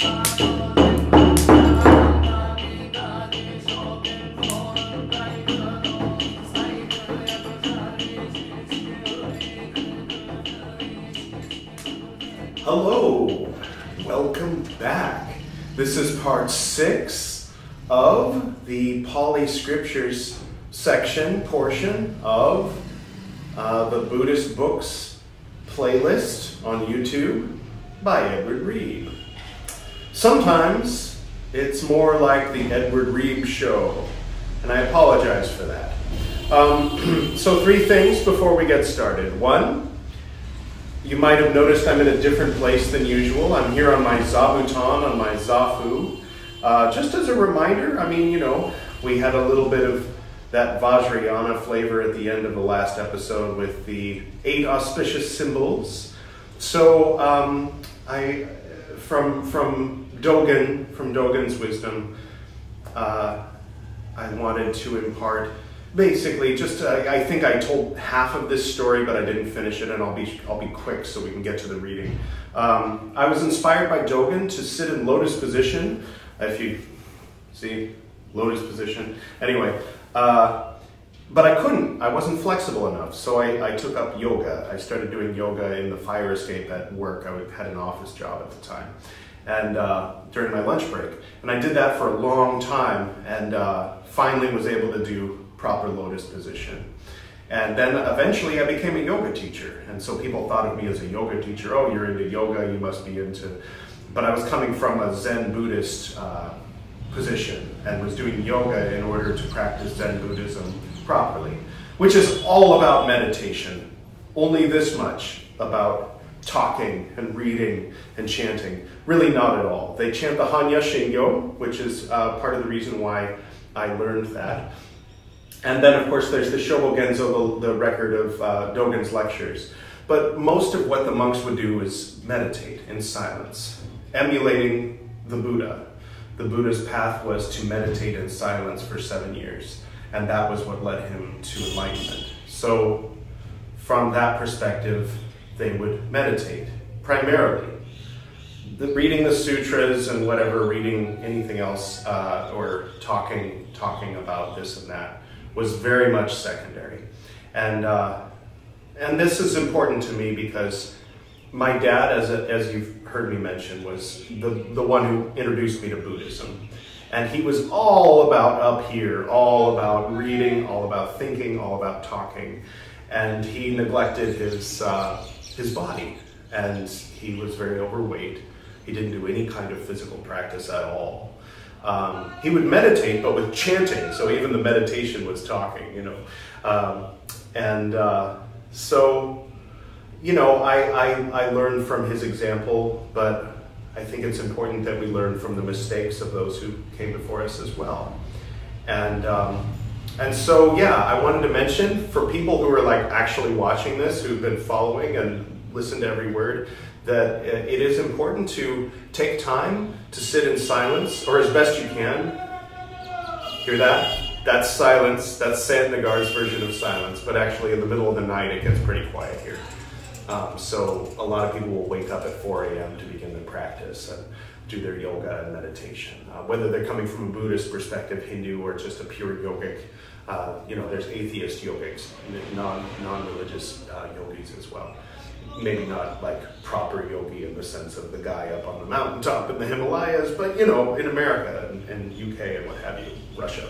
Hello, welcome back. This is part six of the Pali Scriptures section portion of uh, the Buddhist Books playlist on YouTube by Edward Reeb. Sometimes it's more like the Edward Reeb show, and I apologize for that. Um, so, three things before we get started. One, you might have noticed I'm in a different place than usual. I'm here on my Zabuton, on my Zafu. Uh, just as a reminder, I mean, you know, we had a little bit of that Vajrayana flavor at the end of the last episode with the eight auspicious symbols. So, um, I, from, from Dogen, from Dogen's wisdom, uh, I wanted to impart basically just uh, I think I told half of this story, but I didn't finish it, and I'll be I'll be quick so we can get to the reading. Um, I was inspired by Dogen to sit in lotus position. If you see lotus position, anyway. Uh, but I couldn't. I wasn't flexible enough, so I, I, took up yoga. I started doing yoga in the fire escape at work. I had an office job at the time, and uh, during my lunch break, and I did that for a long time, and uh, finally was able to do proper lotus position. And then eventually I became a yoga teacher. And so people thought of me as a yoga teacher. Oh, you're into yoga, you must be into. But I was coming from a Zen Buddhist uh, position and was doing yoga in order to practice Zen Buddhism properly, which is all about meditation. Only this much about talking and reading and chanting. Really, not at all. They chant the Hanya Shingyo, which is uh, part of the reason why I learned that. And then, of course, there's the Shobogenzo, the, the record of uh, Dogen's lectures. But most of what the monks would do is meditate in silence, emulating the Buddha. The Buddha's path was to meditate in silence for seven years, and that was what led him to enlightenment. So, from that perspective, they would meditate primarily. The, reading the sutras and whatever, reading anything else, uh, or talking talking about this and that was very much secondary. And, uh, and this is important to me because my dad, as, a, as you've heard me mention, was the, the one who introduced me to Buddhism. And he was all about up here, all about reading, all about thinking, all about talking. And he neglected his, uh, his body. And he was very overweight. He didn't do any kind of physical practice at all. Um, he would meditate, but with chanting, so even the meditation was talking, you know. Um, and uh, so, you know, I, I, I learned from his example, but I think it's important that we learn from the mistakes of those who came before us as well. And, um, and so, yeah, I wanted to mention for people who are like actually watching this, who've been following and listened to every word, that it is important to take time to sit in silence, or as best you can. Hear that? That's silence. That's Santnagar's version of silence, but actually in the middle of the night it gets pretty quiet here. Um, so a lot of people will wake up at 4 a.m. to begin their practice and do their yoga and meditation. Uh, whether they're coming from a Buddhist perspective, Hindu, or just a pure yogic, uh, you know, there's atheist yogics, non, non-religious uh, yogis as well maybe not like proper yogi in the sense of the guy up on the mountaintop in the Himalayas, but you know, in America and, and UK and what have you, Russia.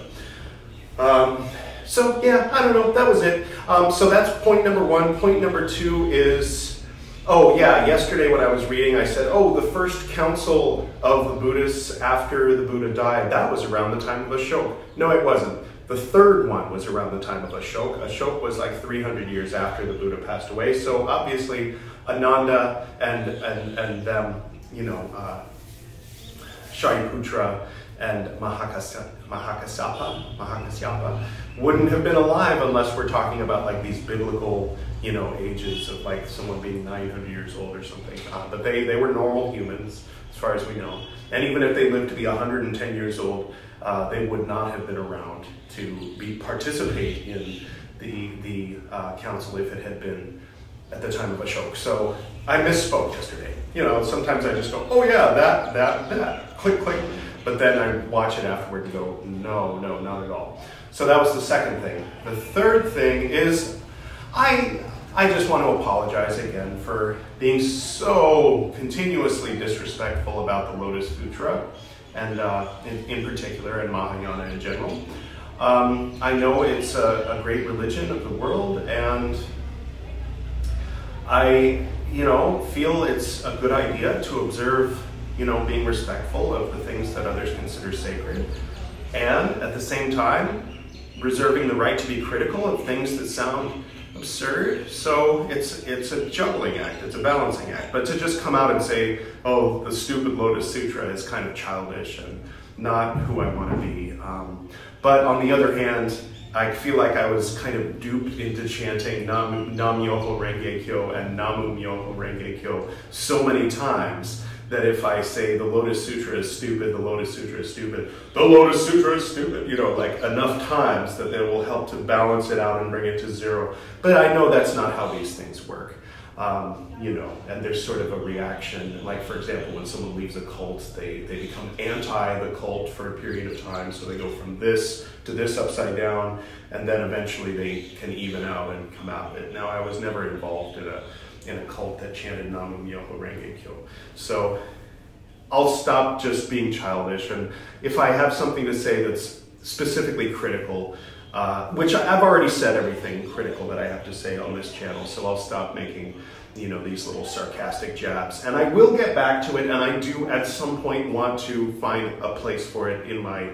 Um, so yeah, I don't know, that was it. Um, so that's point number one. Point number two is, oh yeah, yesterday when I was reading, I said, oh, the first council of the Buddhists after the Buddha died, that was around the time of Ashoka. No, it wasn't. The third one was around the time of Ashoka. Ashoka was like 300 years after the Buddha passed away. So obviously, Ananda and and and them, you know, uh, Shariputra and Mahakassapa, Mahakasyapa wouldn't have been alive unless we're talking about like these biblical, you know, ages of like someone being 900 years old or something. Uh, but they, they were normal humans, as far as we know. And even if they lived to be 110 years old, uh, they would not have been around to be participate in the the uh, council if it had been at the time of Ashok. So I misspoke yesterday. You know, sometimes I just go, oh yeah, that, that, that, click, click. But then I watch it afterward and go, no, no, not at all. So that was the second thing. The third thing is I, I just want to apologize again for being so continuously disrespectful about the Lotus Sutra, and uh, in, in, particular, and Mahayana in general. Um, I know it's a, a great religion of the world, and I, you know, feel it's a good idea to observe, you know, being respectful of the things that others consider sacred, and at the same time, reserving the right to be critical of things that sound absurd. So it's it's a juggling act, it's a balancing act. But to just come out and say, "Oh, the stupid Lotus Sutra is kind of childish and not who I want to be." Um, but on the other hand, I feel like I was kind of duped into chanting Nam, Nam Myoho Renge Kyo and Namu Myoho Renge Kyo so many times that if I say the Lotus Sutra is stupid, the Lotus Sutra is stupid, the Lotus Sutra is stupid, you know, like enough times that it will help to balance it out and bring it to zero. But I know that's not how these things work. Um, you know, and there's sort of a reaction. Like, for example, when someone leaves a cult, they, they become anti the cult for a period of time. So they go from this to this upside down, and then eventually they can even out and come out of it. Now, I was never involved in a in a cult that chanted Namu Myoho Renge Kyo. So I'll stop just being childish, and if I have something to say that's specifically critical, uh, which I've already said everything critical that I have to say on this channel, so I'll stop making you know these little sarcastic jabs, and I will get back to it, and I do at some point want to find a place for it in my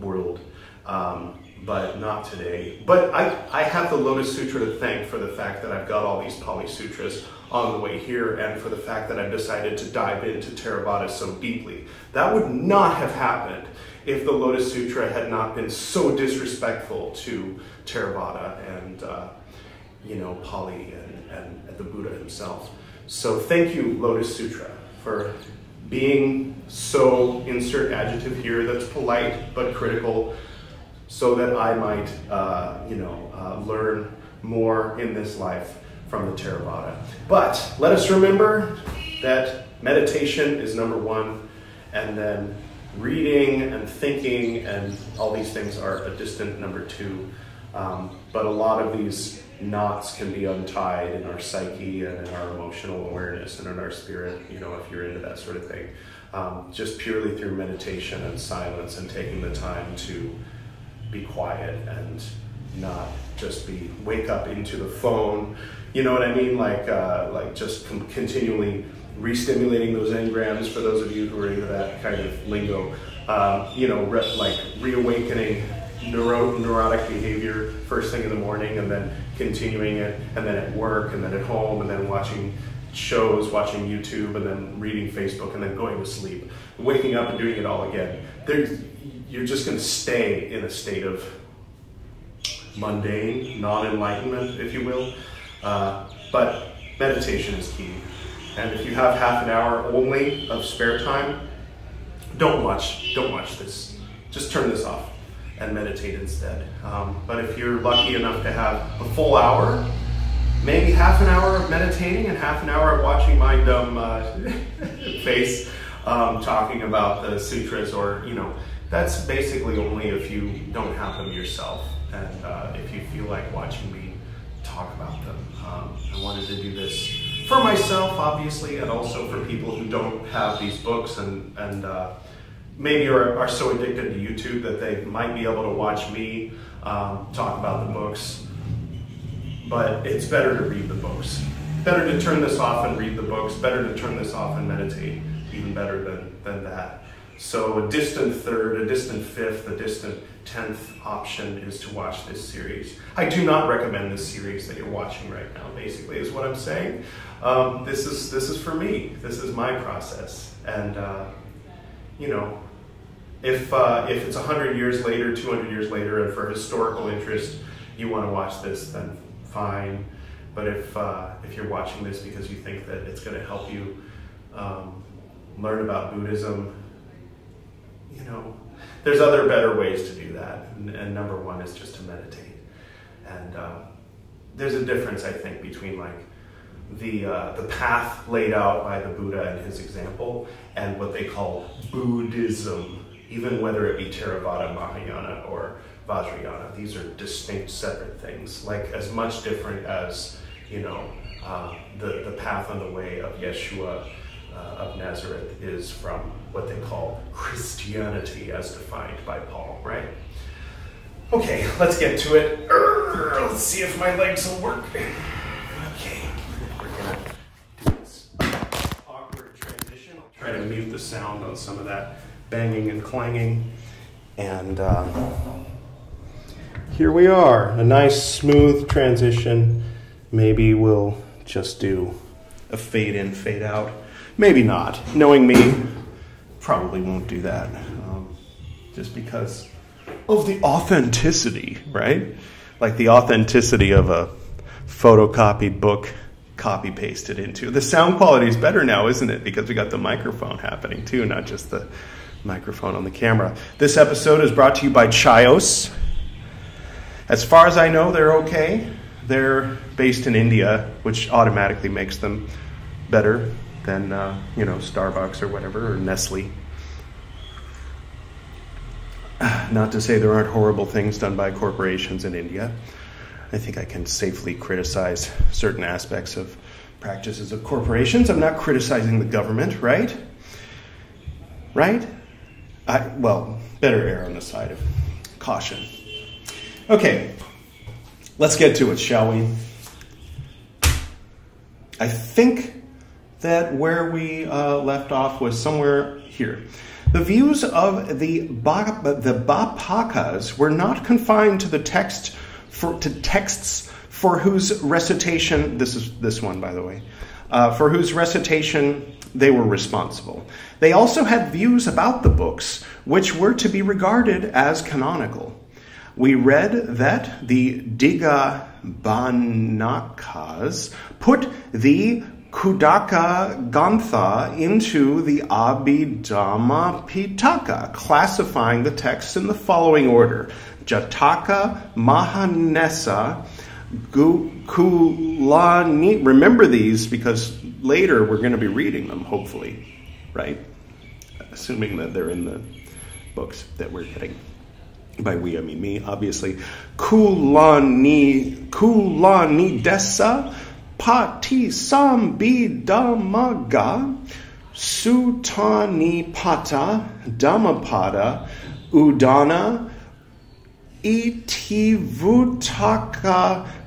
world. Um, but not today. But I, I have the Lotus Sutra to thank for the fact that I've got all these Pali Sutras on the way here and for the fact that I've decided to dive into Theravada so deeply. That would not have happened if the Lotus Sutra had not been so disrespectful to Theravada and, uh, you know, Pali and, and, the Buddha himself. So thank you, Lotus Sutra, for being so, insert adjective here that's polite but critical, so that I might, uh, you know, uh, learn more in this life from the Theravada. But let us remember that meditation is number one, and then reading and thinking and all these things are a distant number two. Um, but a lot of these knots can be untied in our psyche and in our emotional awareness and in our spirit, you know, if you're into that sort of thing. Um, just purely through meditation and silence and taking the time to be quiet and not just be wake up into the phone. You know what I mean? Like uh, like just continually re-stimulating those engrams for those of you who are into that kind of lingo. Um, you know, re- like reawakening neuro- neurotic behavior first thing in the morning, and then continuing it, and then at work, and then at home, and then watching shows, watching YouTube, and then reading Facebook, and then going to sleep, waking up and doing it all again. There's, you're just going to stay in a state of mundane, non-enlightenment, if you will. Uh, but meditation is key. And if you have half an hour only of spare time, don't watch, don't watch this. Just turn this off and meditate instead. Um, but if you're lucky enough to have a full hour, maybe half an hour of meditating and half an hour of watching my dumb uh, face um, talking about the sutras or, you know, that's basically only if you don't have them yourself and uh, if you feel like watching me talk about them. Um, I wanted to do this for myself, obviously, and also for people who don't have these books and, and uh, maybe are, are so addicted to YouTube that they might be able to watch me um, talk about the books. But it's better to read the books. Better to turn this off and read the books. Better to turn this off and meditate. Even better than, than that. So a distant third, a distant fifth, a distant tenth option is to watch this series. I do not recommend this series that you're watching right now, basically, is what I'm saying. Um, this, is, this is for me. This is my process. And, uh, you know, if, uh, if it's 100 years later, 200 years later, and for historical interest, you want to watch this, then fine. But if, uh, if you're watching this because you think that it's going to help you um, learn about Buddhism, you know, there's other better ways to do that. And, and number one is just to meditate. And um, there's a difference, I think, between like the, uh, the path laid out by the Buddha and his example and what they call Buddhism, even whether it be Theravada, Mahayana, or Vajrayana. These are distinct, separate things, like as much different as, you know, uh, the, the path on the way of Yeshua uh, of Nazareth is from what they call Christianity as defined by Paul, right? Okay, let's get to it. Let's see if my legs will work. Okay, we're gonna do this awkward transition. I'll try to mute the sound on some of that banging and clanging. And uh, here we are, a nice smooth transition. Maybe we'll just do a fade in, fade out. Maybe not. Knowing me, probably won't do that. Um, just because of the authenticity, right? Like the authenticity of a photocopied book copy pasted into. The sound quality is better now, isn't it? Because we got the microphone happening too, not just the microphone on the camera. This episode is brought to you by Chaayos. As far as I know, they're okay. They're based in India, which automatically makes them better than uh, you know Starbucks or whatever or Nestle. Not to say there aren't horrible things done by corporations in India. I think I can safely criticize certain aspects of practices of corporations. I'm not criticizing the government, right? Right? I, well, better err on the side of caution. Okay, let's get to it, shall we? I think that where we uh, left off was somewhere here. The views of the, ba- the Banakas were not confined to the text for, to texts for whose recitation this is this one by the way uh, for whose recitation they were responsible. They also had views about the books which were to be regarded as canonical. We read that the Diga Banakas put the Kudaka Gantha into the Abhidhamma Pitaka, classifying the texts in the following order Jataka, Mahanesa, Kulani. Remember these because later we're going to be reading them, hopefully, right? Assuming that they're in the books that we're getting. By we, I mean me, obviously. Kulani, Kulani Desa, Pati Sambidamaga, Sutani Pata, Dhammapada, Udana, Itivutaka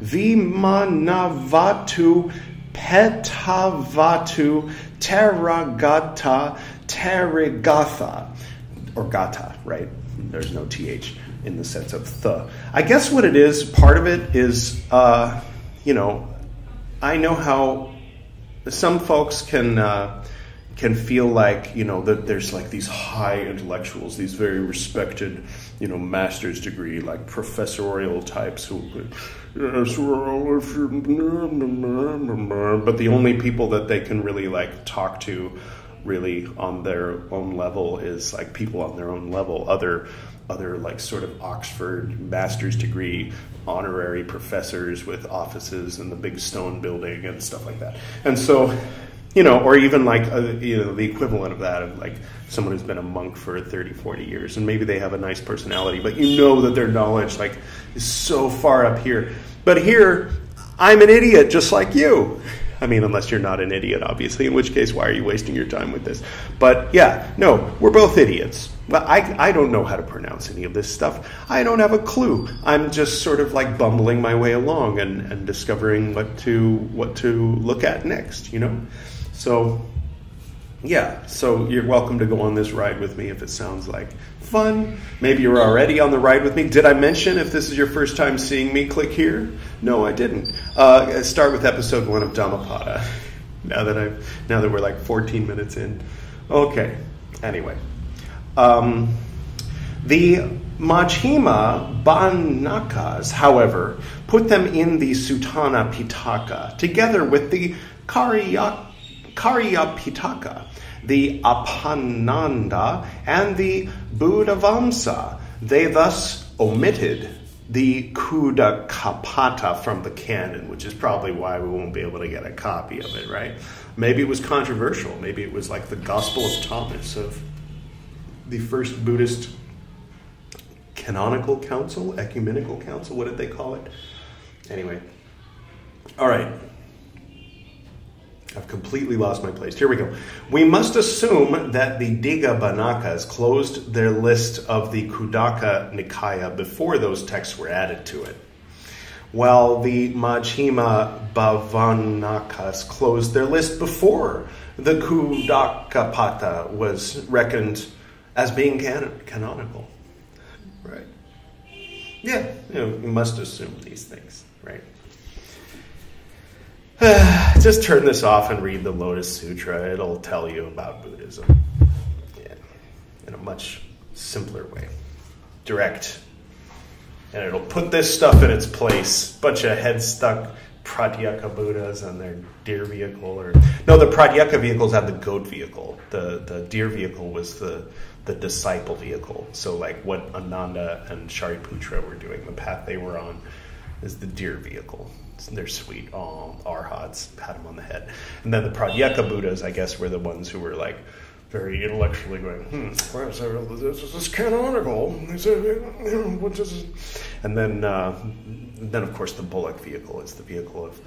Vimanavatu Petavatu Teragata Terigatha. Or Gata, right? There's no TH in the sense of the. I guess what it is, part of it is, uh, you know, I know how some folks can uh, can feel like you know that there's like these high intellectuals, these very respected, you know, master's degree like professorial types who. Yes, well, if you, but the only people that they can really like talk to really on their own level is like people on their own level other other like sort of Oxford master's degree honorary professors with offices in the big stone building and stuff like that. And so, you know, or even like a, uh, you know the equivalent of that of like someone who's been a monk for 30, 40 years and maybe they have a nice personality, but you know that their knowledge like is so far up here. But here, I'm an idiot just like you. I mean, unless you're not an idiot, obviously, in which case, why are you wasting your time with this? But yeah, no, we're both idiots. Well, I, I don't know how to pronounce any of this stuff. I don't have a clue. I'm just sort of like bumbling my way along and, and discovering what to what to look at next, you know? So yeah, so you're welcome to go on this ride with me if it sounds like fun. Maybe you're already on the ride with me. Did I mention if this is your first time seeing me, click here? No, I didn't. Uh, start with episode one of Dhammapada. Now that I've now that we're like 14 minutes in. Okay. Anyway. Um, the Majjhima Banakas, however, put them in the Sutana Pitaka, together with the Karya Pitaka, the Apananda, and the Buddhavamsa. They thus omitted the Kuda Kapata from the canon, which is probably why we won't be able to get a copy of it, right? Maybe it was controversial. Maybe it was like the Gospel of Thomas of the first Buddhist canonical council, ecumenical council, what did they call it? Anyway. All right. I've completely lost my place. Here we go. We must assume that the Digha Bhanakas closed their list of the Kudaka Nikaya before those texts were added to it, while the Majjhima Bhavanakas closed their list before the Khuddakapata was reckoned as being canon- canonical. Right. Yeah, you know, must assume these things, right? Just turn this off and read the Lotus Sutra. It'll tell you about Buddhism yeah, in a much simpler way, direct. And it'll put this stuff in its place. Bunch of head stuck Pratyeka Buddhas and their deer vehicle, or no, the Pratyeka vehicles had the goat vehicle. The the deer vehicle was the the disciple vehicle. So like what Ananda and Shariputra were doing, the path they were on, is the deer vehicle. They're sweet. Oh, arhats, pat them on the head. And then the Pratyeka Buddhas, I guess, were the ones who were like very intellectually going, hmm, this is canonical. And then, uh, then of course, the Bullock vehicle is the vehicle of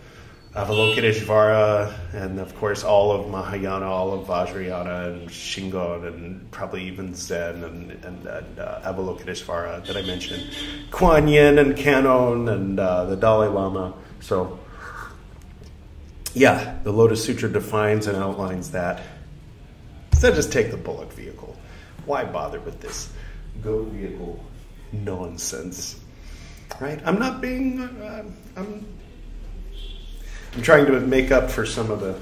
Avalokiteshvara, and of course, all of Mahayana, all of Vajrayana, and Shingon, and probably even Zen, and, and, and uh, Avalokiteshvara that I mentioned, Kuan Yin, and Kannon, and uh, the Dalai Lama. So, yeah, the Lotus Sutra defines and outlines that. Instead, just take the Bullock vehicle. Why bother with this goat vehicle nonsense? Right? I'm not being. Uh, I'm. I'm trying to make up for some of the.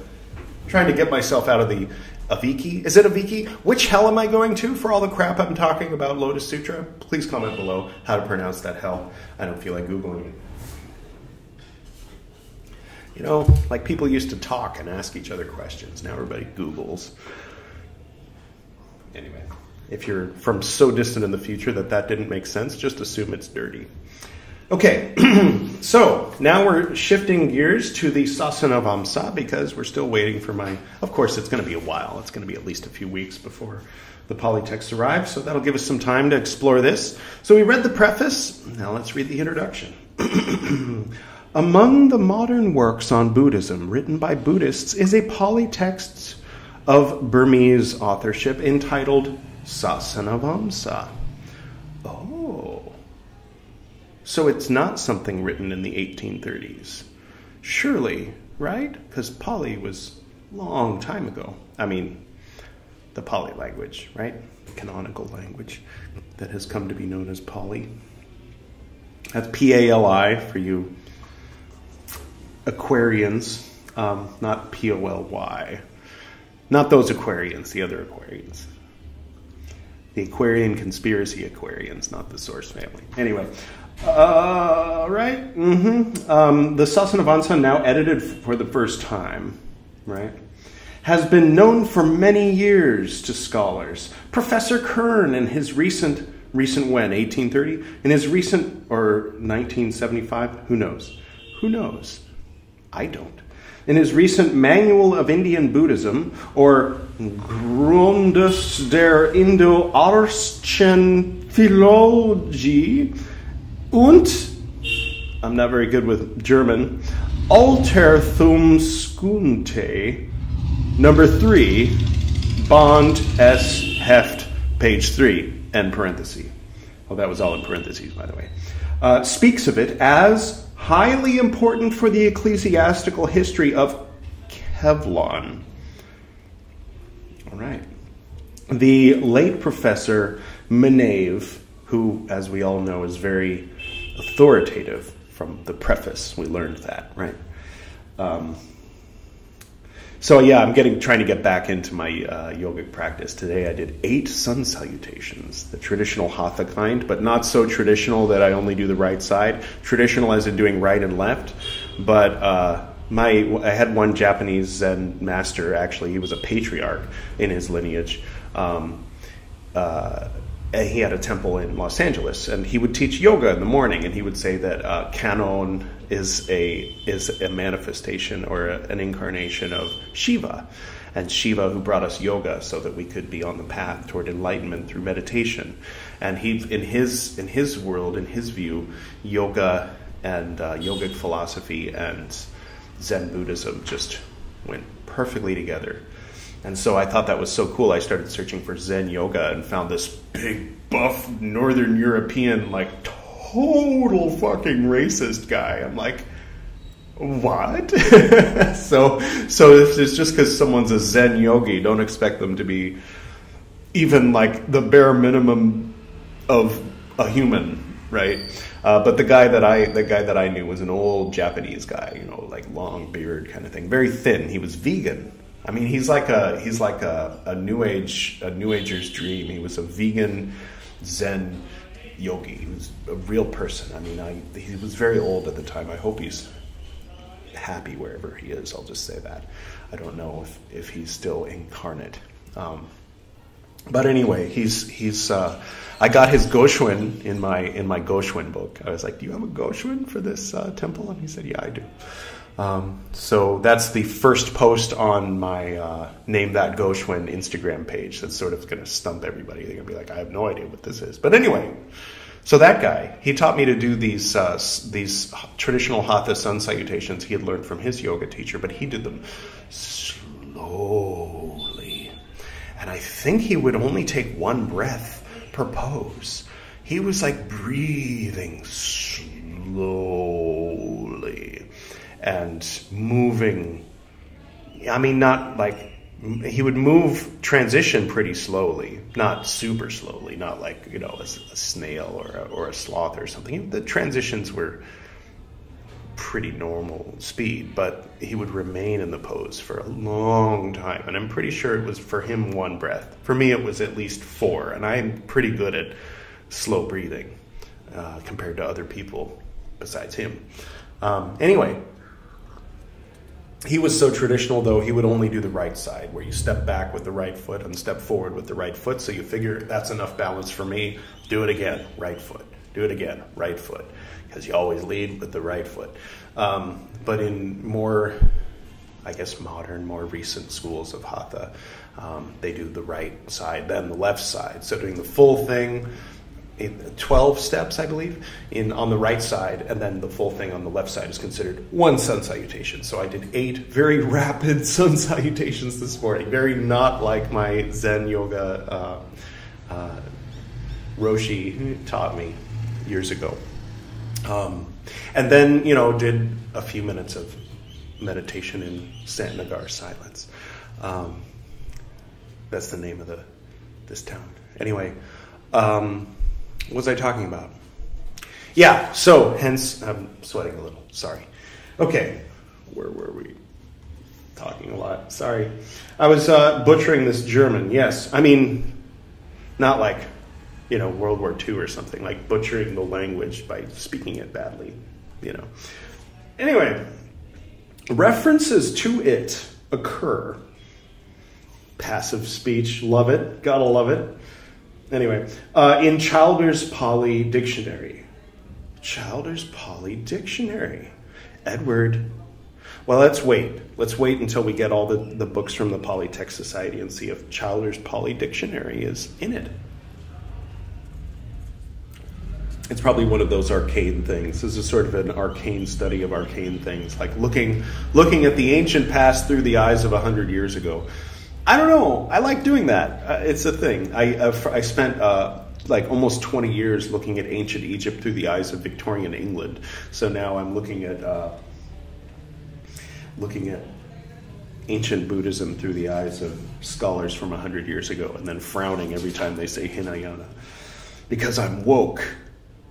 Trying to get myself out of the Aviki. Is it Aviki? Which hell am I going to for all the crap I'm talking about Lotus Sutra? Please comment below how to pronounce that hell. I don't feel like Googling it. You know, like people used to talk and ask each other questions. Now everybody Googles. Anyway, if you're from so distant in the future that that didn't make sense, just assume it's dirty. Okay, so now we're shifting gears to the Sasanavamsa because we're still waiting for my. Of course, it's going to be a while. It's going to be at least a few weeks before the Pali text arrives, so that'll give us some time to explore this. So we read the preface. Now let's read the introduction. Among the modern works on Buddhism written by Buddhists is a Pali text of Burmese authorship entitled Sasanavamsa. Oh. So it's not something written in the 1830s. Surely, right? Because Pali was long time ago. I mean, the Pali language, right? The canonical language that has come to be known as Pali. That's P A L I for you Aquarians, um, not P O L Y. Not those Aquarians, the other Aquarians. The Aquarian conspiracy Aquarians, not the Source family. Anyway, uh, right? Mm-hmm. Um, the Sasanavamsa, now edited for the first time, right? Has been known for many years to scholars. Professor Kern, in his recent, recent when, 1830? In his recent, or 1975? Who knows? Who knows? I don't. In his recent Manual of Indian Buddhism, or Grundriss der Indo-Arischen Philologie, und, I'm not very good with German, Altertumskunde, number three, Bond S. Heft, page three, end parenthesis. Well, that was all in parentheses, by the way. Uh, speaks of it as highly important for the ecclesiastical history of Kevlon. All right. The late professor Minayeff, who, as we all know, is very authoritative from the preface, we learned that, right? Um, so yeah, I'm getting trying to get back into my uh, yogic practice. Today I did eight sun salutations, the traditional hatha kind, but not so traditional that I only do the right side. Traditional as in doing right and left, but uh, my I had one Japanese Zen master. Actually, he was a patriarch in his lineage. Um, uh, and he had a temple in Los Angeles, and he would teach yoga in the morning, and he would say that uh, is a is a manifestation or a, an incarnation of Shiva, and Shiva who brought us yoga so that we could be on the path toward enlightenment through meditation, and he in his in his world in his view, yoga and uh, yogic philosophy and Zen Buddhism just went perfectly together. And so I thought that was so cool. I started searching for Zen yoga and found this big, buff, Northern European, like total fucking racist guy. I'm like, what? so, so it's just because someone's a Zen yogi, don't expect them to be even like the bare minimum of a human, right? Uh, but the guy that I, the guy that I knew was an old Japanese guy, you know, like long beard kind of thing, very thin. He was vegan, I mean, he's like a he's like a, a new age a new ager's dream. He was a vegan Zen yogi. He was a real person. I mean, I, he was very old at the time. I hope he's happy wherever he is. I'll just say that. I don't know if, if he's still incarnate. Um, but anyway, he's he's. Uh, I got his Goshuin in my in my Goshuin book. I was like, "Do you have a Goshuin for this uh, temple?" And he said, "Yeah, I do." Um, so that's the first post on my uh, Name That Goshuin Instagram page that's sort of going to stump everybody. They're going to be like, I have no idea what this is. But anyway, so that guy, he taught me to do these, uh, these traditional Hatha sun salutations he had learned from his yoga teacher, but he did them slowly. And I think he would only take one breath per pose. He was like breathing slowly and moving. I mean, not like he would move transition pretty slowly, not super slowly, not like you know a, a snail or a, or a sloth or something. The transitions were pretty normal speed, but he would remain in the pose for a long time. And I'm pretty sure it was for him one breath. For me, it was at least four, and I'm pretty good at slow breathing uh, compared to other people besides him. Um, anyway, he was so traditional, though, he would only do the right side, where you step back with the right foot and step forward with the right foot. So you figure that's enough balance for me. Do it again, right foot. Do it again, right foot. Because you always lead with the right foot. Um, but in more, I guess, modern, more recent schools of Hatha, um, they do the right side, then the left side. So doing the full thing 12 steps, I believe, in on the right side, and then the full thing on the left side is considered one sun salutation. So I did eight very rapid sun salutations this morning, very not like my Zen yoga uh, uh, Roshi taught me years ago. Um, and then, you know, did a few minutes of meditation in Santnagar silence. Um, that's the name of the this town. Anyway. Um, what was I talking about? Yeah, so hence I'm sweating a little. Sorry. Okay, where were we? Talking a lot. Sorry. I was uh, butchering this German. Yes, I mean, not like, you know, World War II or something, like butchering the language by speaking it badly, you know. Anyway, references to it occur. Passive speech, love it, gotta love it. Anyway, uh, in Childers Pali Dictionary. Childers Pali Dictionary. Edward. Well, let's wait. Let's wait until we get all the, the books from the Pali Text Society and see if Childers Pali Dictionary is in it. It's probably one of those arcane things. This is sort of an arcane study of arcane things, like looking looking at the ancient past through the eyes of a hundred years ago. I don't know. I like doing that. Uh, it's a thing. I uh, I spent uh, like almost 20 years looking at ancient Egypt through the eyes of Victorian England. So now I'm looking at uh, looking at ancient Buddhism through the eyes of scholars from a 100 years ago, and then frowning every time they say Hinayana, because I'm woke,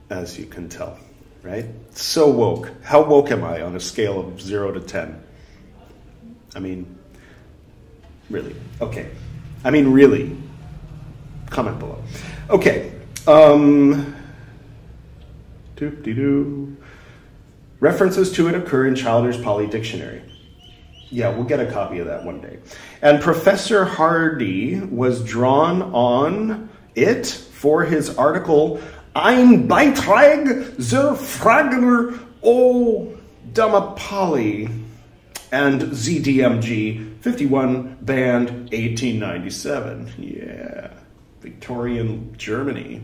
as you can tell. Right? So woke. How woke am I on a scale of zero to ten? I mean, Really? Okay. I mean, really. Comment below. Okay. Um, doop-de-doo. References to it occur in Childers Pali Dictionary. Yeah, we'll get a copy of that one day. And Professor Hardy was drawn on it for his article Ein Beitrag zur Fragener O Damapali and ZDMG 51 Band 1897. Yeah, Victorian Germany.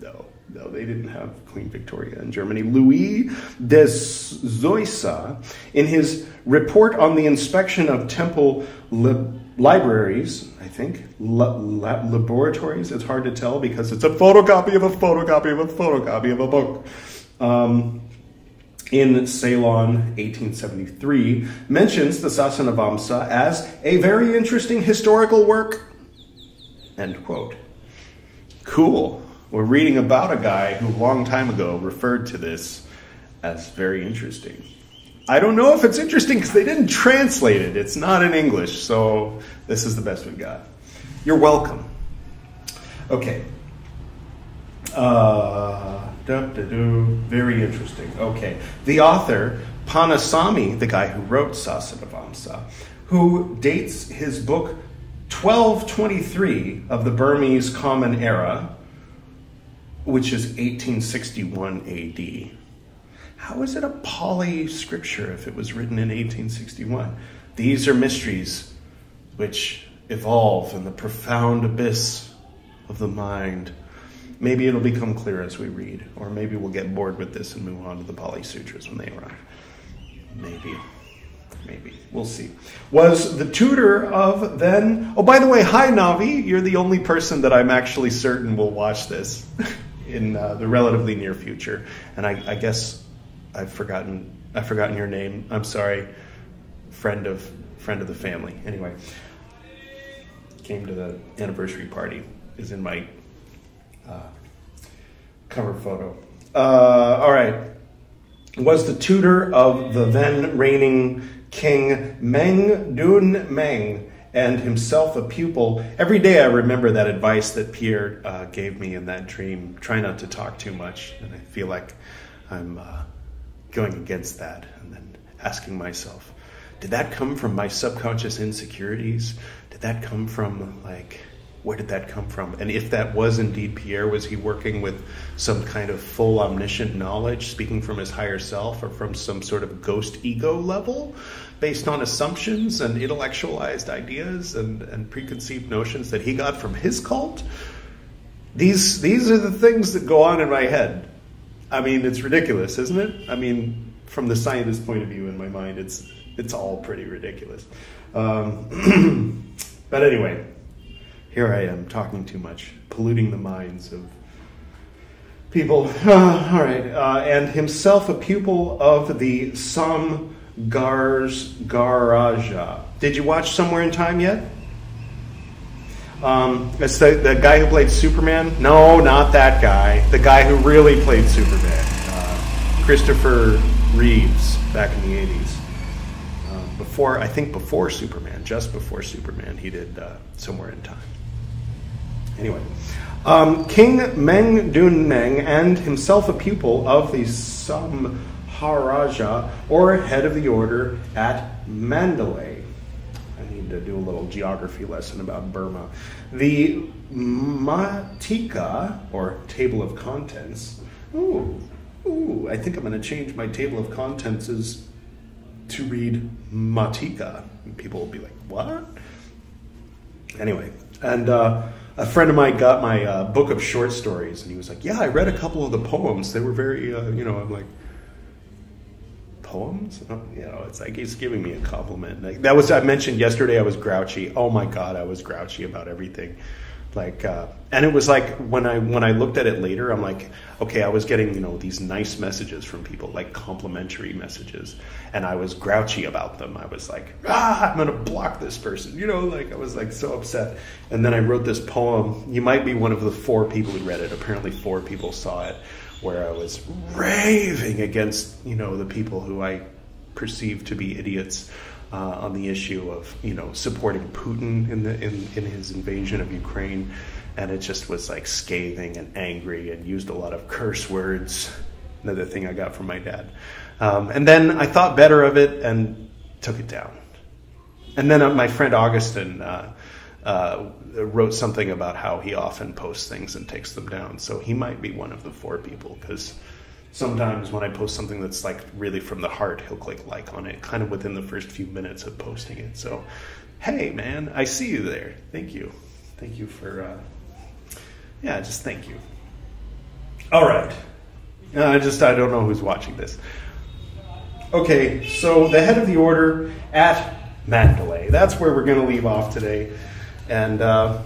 No, no, they didn't have Queen Victoria in Germany. Louis de Zoysa, in his report on the inspection of temple li- libraries, I think, la- la- laboratories, it's hard to tell because it's a photocopy of a photocopy of a photocopy of a book. Um, in Ceylon, 1873, mentions the Sasanavamsa as a very interesting historical work. End quote. Cool. We're reading about a guy who a long time ago referred to this as very interesting. I don't know if it's interesting because they didn't translate it. It's not in English, so this is the best we got. You're welcome. Okay. Uh, very interesting. Okay. The author, Paññāsāmi, the guy who wrote Sasanavamsa, who dates his book 1223 of the Burmese Common Era, which is 1861 AD. How is it a Pali scripture if it was written in 1861? These are mysteries which evolve in the profound abyss of the mind Maybe it'll become clear as we read, or maybe we'll get bored with this and move on to the Pali Sutras when they arrive. Maybe. Maybe. We'll see. Was the tutor of then. Oh, by the way, hi, Navi. You're the only person that I'm actually certain will watch this in uh, the relatively near future. And I, I guess I've forgotten. I've forgotten your name. I'm sorry. Friend of friend of the family. Anyway, came to the anniversary party. Is in my uh, cover photo. Uh, all right. Was the tutor of the then reigning king Meng Dun Meng and himself a pupil. Every day I remember that advice that Pierre uh, gave me in that dream. Try not to talk too much. And I feel like I'm uh, going against that and then asking myself, did that come from my subconscious insecurities? Did that come from like where did that come from? And if that was indeed Pierre, was he working with some kind of full omniscient knowledge, speaking from his higher self, or from some sort of ghost ego level, based on assumptions and intellectualized ideas and, and preconceived notions that he got from his cult? These, these are the things that go on in my head. I mean, it's ridiculous, isn't it? I mean, from the scientist point of view, in my mind, it's, it's all pretty ridiculous. Um, but anyway, here I am talking too much, polluting the minds of people. Uh, all right. Uh, and himself a pupil of the Samgars Garaja. Did you watch Somewhere in Time yet? Um, it's the, the guy who played Superman. No, not that guy. The guy who really played Superman. Uh, Christopher Reeves back in the 80s. Um, before, I think before Superman, just before Superman, he did uh, Somewhere in Time. Anyway, um, King Meng Dun Meng and himself a pupil of the Samharaja, or head of the order at Mandalay. I need to do a little geography lesson about Burma. The Matika, or table of contents. Ooh, ooh, I think I'm going to change my table of contents to read Matika. People will be like, what? Anyway, and uh, a friend of mine got my uh, book of short stories, and he was like, "Yeah, I read a couple of the poems. They were very, uh, you know." I'm like, "Poems?" Oh, you know, it's like he's giving me a compliment. Like, that was I mentioned yesterday. I was grouchy. Oh my god, I was grouchy about everything like uh, and it was like when i when i looked at it later i'm like okay i was getting you know these nice messages from people like complimentary messages. And i was grouchy about them. I was like ah i'm gonna block this person you know like i was like so upset. And then i wrote this poem. You might be one of the four people who read it. Apparently four people saw it where i was raving against you know the people who i perceived to be idiots uh, on the issue of you know supporting Putin in the in, in his invasion of Ukraine, and it just was like scathing and angry and used a lot of curse words. Another thing I got from my dad, um, and then I thought better of it and took it down. And then uh, my friend Augustin uh, uh, wrote something about how he often posts things and takes them down. So he might be one of the four people because sometimes when I post something that's like really from the heart, he'll click like on it kind of within the first few minutes of posting it. So, hey man, I see you there. Thank you. Thank you for, uh, yeah, just thank you. All right. Uh, I just, I don't know who's watching this. Okay, so the head of the order at Mandalay. That's where we're going to leave off today. And, uh,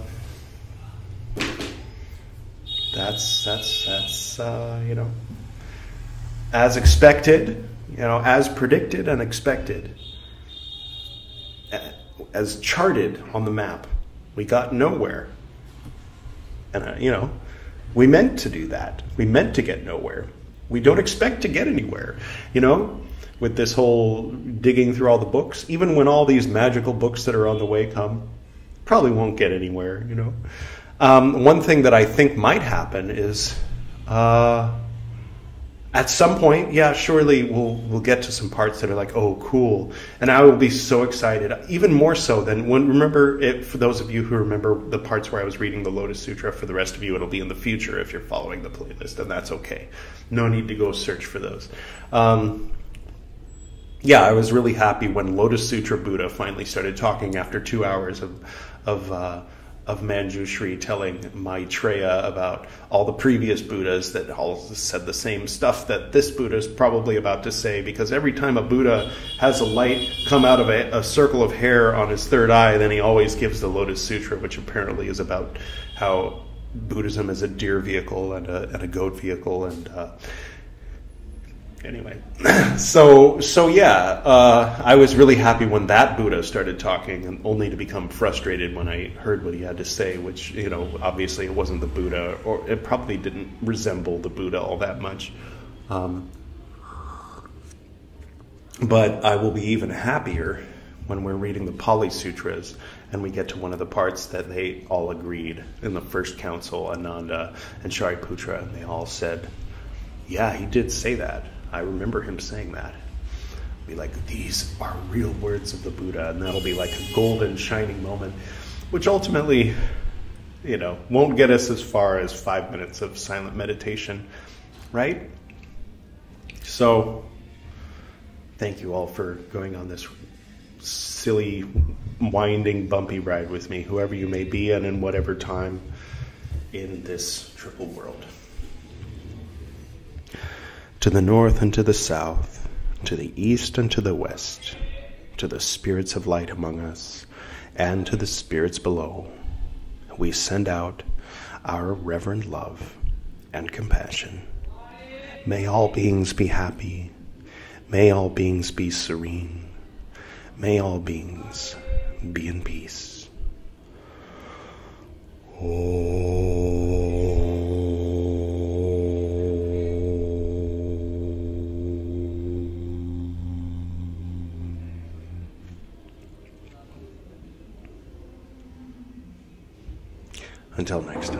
that's, that's, that's, uh, you know, as expected, you know, as predicted and expected, as charted on the map. We got nowhere. And, uh, you know, we meant to do that. We meant to get nowhere. We don't expect to get anywhere, you know, with this whole digging through all the books. Even when all these magical books that are on the way come, probably won't get anywhere, you know. Um, one thing that I think might happen is. Uh, at some point, yeah, surely we'll we'll get to some parts that are like, oh, cool, and I will be so excited, even more so than when. Remember, it, for those of you who remember the parts where I was reading the Lotus Sutra. For the rest of you, it'll be in the future if you're following the playlist, and that's okay. No need to go search for those. Um, yeah, I was really happy when Lotus Sutra Buddha finally started talking after two hours of of. Uh, of Manjushri telling Maitreya about all the previous Buddhas that all said the same stuff that this Buddha is probably about to say, because every time a Buddha has a light come out of a, a, circle of hair on his third eye, then he always gives the Lotus Sutra, which apparently is about how Buddhism is a deer vehicle and a, and a goat vehicle, and uh, anyway, so so yeah, uh, I was really happy when that Buddha started talking, and only to become frustrated when I heard what he had to say. Which you know, obviously, it wasn't the Buddha, or it probably didn't resemble the Buddha all that much. Um, but I will be even happier when we're reading the Pali Sutras and we get to one of the parts that they all agreed in the first council, Ananda and Shariputra, and they all said, Yeah, he did say that. I remember him saying that. Be like, these are real words of the Buddha, and that'll be like a golden, shining moment, which ultimately, you know, won't get us as far as five minutes of silent meditation, right? So, thank you all for going on this silly, winding, bumpy ride with me, whoever you may be, and in whatever time in this triple world to the north and to the south, to the east and to the west, to the spirits of light among us, and to the spirits below, we send out our reverent love and compassion. May all beings be happy. May all beings be serene. May all beings be in peace. Oh. Until next time.